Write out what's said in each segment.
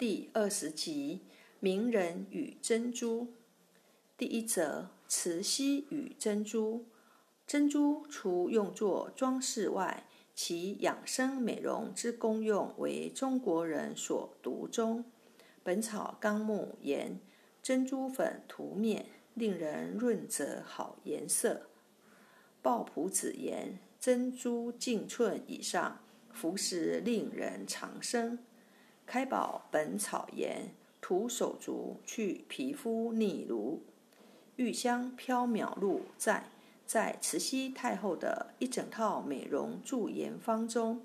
第二十集：名人与珍珠。第一则：慈禧与珍珠。珍珠除用作装饰外，其养生美容之功用为中国人所独钟。《本草纲目》言：珍珠粉涂面，令人润泽好颜色。《抱朴子》言：珍珠径寸以上，服食令人长生。开宝本草言：涂手足去皮肤腻如。玉香飘渺露在在慈禧太后的一整套美容驻颜方中，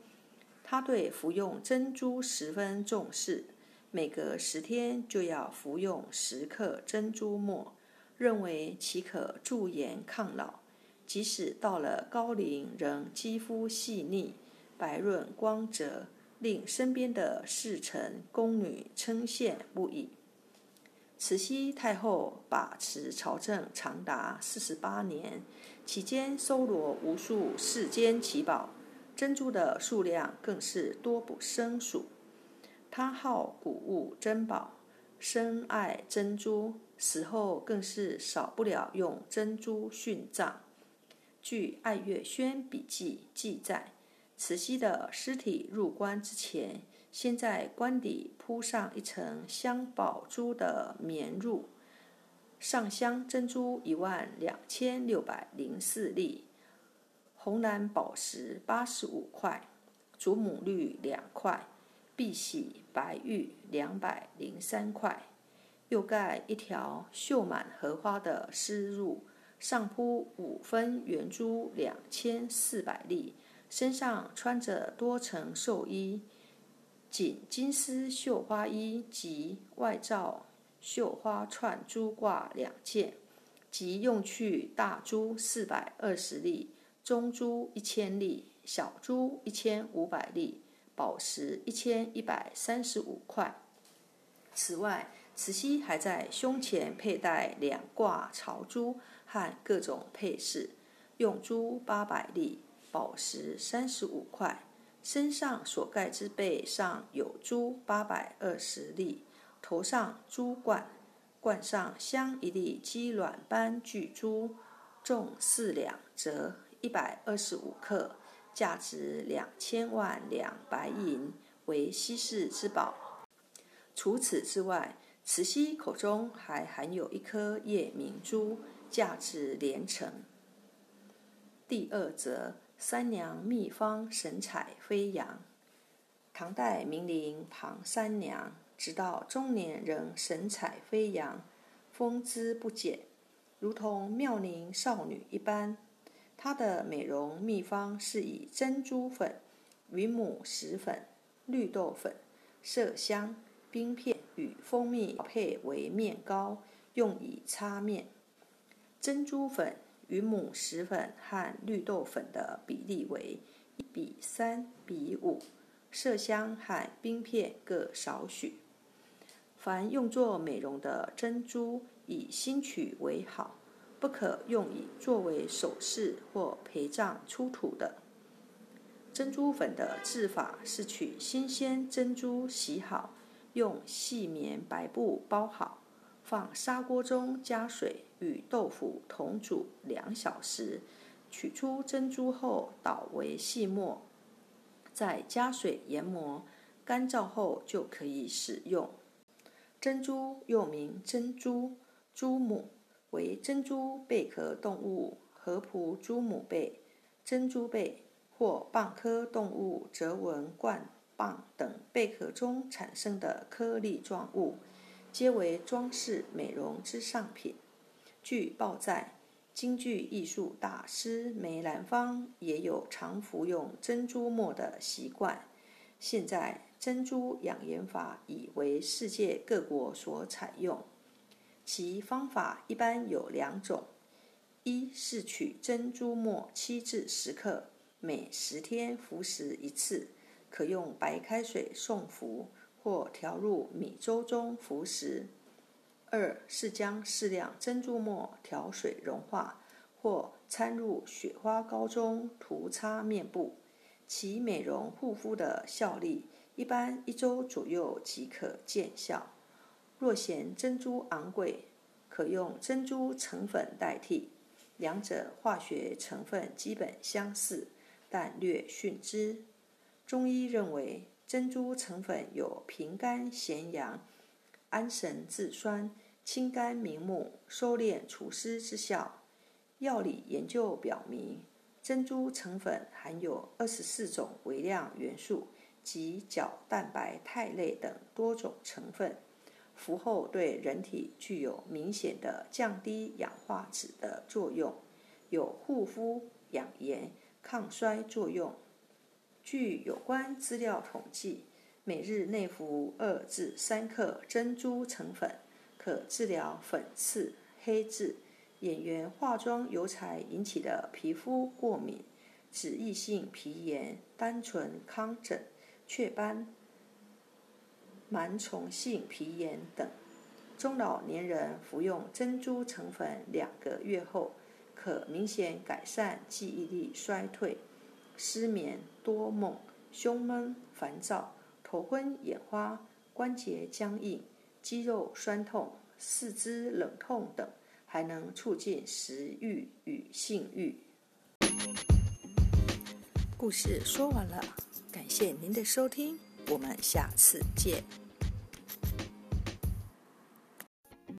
她对服用珍珠十分重视，每隔十天就要服用十克珍珠末，认为其可驻颜抗老，即使到了高龄仍肌肤细腻、白润光泽。令身边的侍臣宫女称羡不已。慈禧太后把持朝政长达四十八年，期间搜罗无数世间奇宝，珍珠的数量更是多不胜数。她好古物珍宝，深爱珍珠，死后更是少不了用珍珠殉葬。据《爱月轩笔记》记载。慈禧的尸体入棺之前，先在棺底铺上一层镶宝珠的棉褥，上镶珍珠一万两千六百零四粒，红蓝宝石八十五块，祖母绿两块，碧玺白玉两百零三块，又盖一条绣满荷花的丝褥，上铺五分圆珠两千四百粒。身上穿着多层寿衣，锦金丝绣花衣及外罩绣花串珠挂两件，即用去大珠四百二十粒，中珠一千粒，小珠一千五百粒，宝石一千一百三十五块。此外，慈禧还在胸前佩戴两挂朝珠和各种配饰，用珠八百粒。宝石三十五块，身上所盖之背上有珠八百二十粒，头上珠冠，冠上镶一粒鸡卵般巨珠，重四两，则一百二十五克，价值两千万两白银，为稀世之宝。除此之外，慈禧口中还含有一颗夜明珠，价值连城。第二则。三娘秘方神采飞扬。唐代名伶庞三娘，直到中年仍神采飞扬，风姿不减，如同妙龄少女一般。她的美容秘方是以珍珠粉、云母石粉、绿豆粉、麝香、冰片与蜂蜜配为面膏，用以擦面。珍珠粉。与母石粉和绿豆粉的比例为一比三比五，麝香和冰片各少许。凡用作美容的珍珠，以新取为好，不可用以作为首饰或陪葬出土的。珍珠粉的制法是取新鲜珍珠洗好，用细棉白布包好。放砂锅中加水，与豆腐同煮两小时。取出珍珠后，捣为细末，再加水研磨，干燥后就可以使用。珍珠又名珍珠、珠母，为珍珠贝壳动物合蒲珠母贝、珍珠贝或蚌科动物折纹冠蚌等贝壳中产生的颗粒状物。皆为装饰美容之上品。据报载，京剧艺术大师梅兰芳也有常服用珍珠末的习惯。现在，珍珠养颜法已为世界各国所采用。其方法一般有两种：一是取珍珠末七至十克，每十天服食一次，可用白开水送服。或调入米粥中服食。二是将适量珍珠末调水融化，或掺入雪花膏中涂擦面部，其美容护肤的效力一般一周左右即可见效。若嫌珍珠昂贵，可用珍珠成粉代替，两者化学成分基本相似，但略逊之。中医认为，珍珠成粉有平肝咸阳、安神治酸、清肝明目、收敛除湿之效。药理研究表明，珍珠成粉含有二十四种微量元素及角蛋白肽类等多种成分，服后对人体具有明显的降低氧化脂的作用，有护肤、养颜、抗衰作用。据有关资料统计，每日内服二至三克珍珠成粉，可治疗粉刺、黑痣、演员化妆油彩引起的皮肤过敏、脂溢性皮炎、单纯糠疹、雀斑、螨虫性皮炎等。中老年人服用珍珠成粉两个月后，可明显改善记忆力衰退。失眠、多梦、胸闷、烦躁、头昏眼花、关节僵硬、肌肉酸痛、四肢冷痛等，还能促进食欲与性欲。故事说完了，感谢您的收听，我们下次见。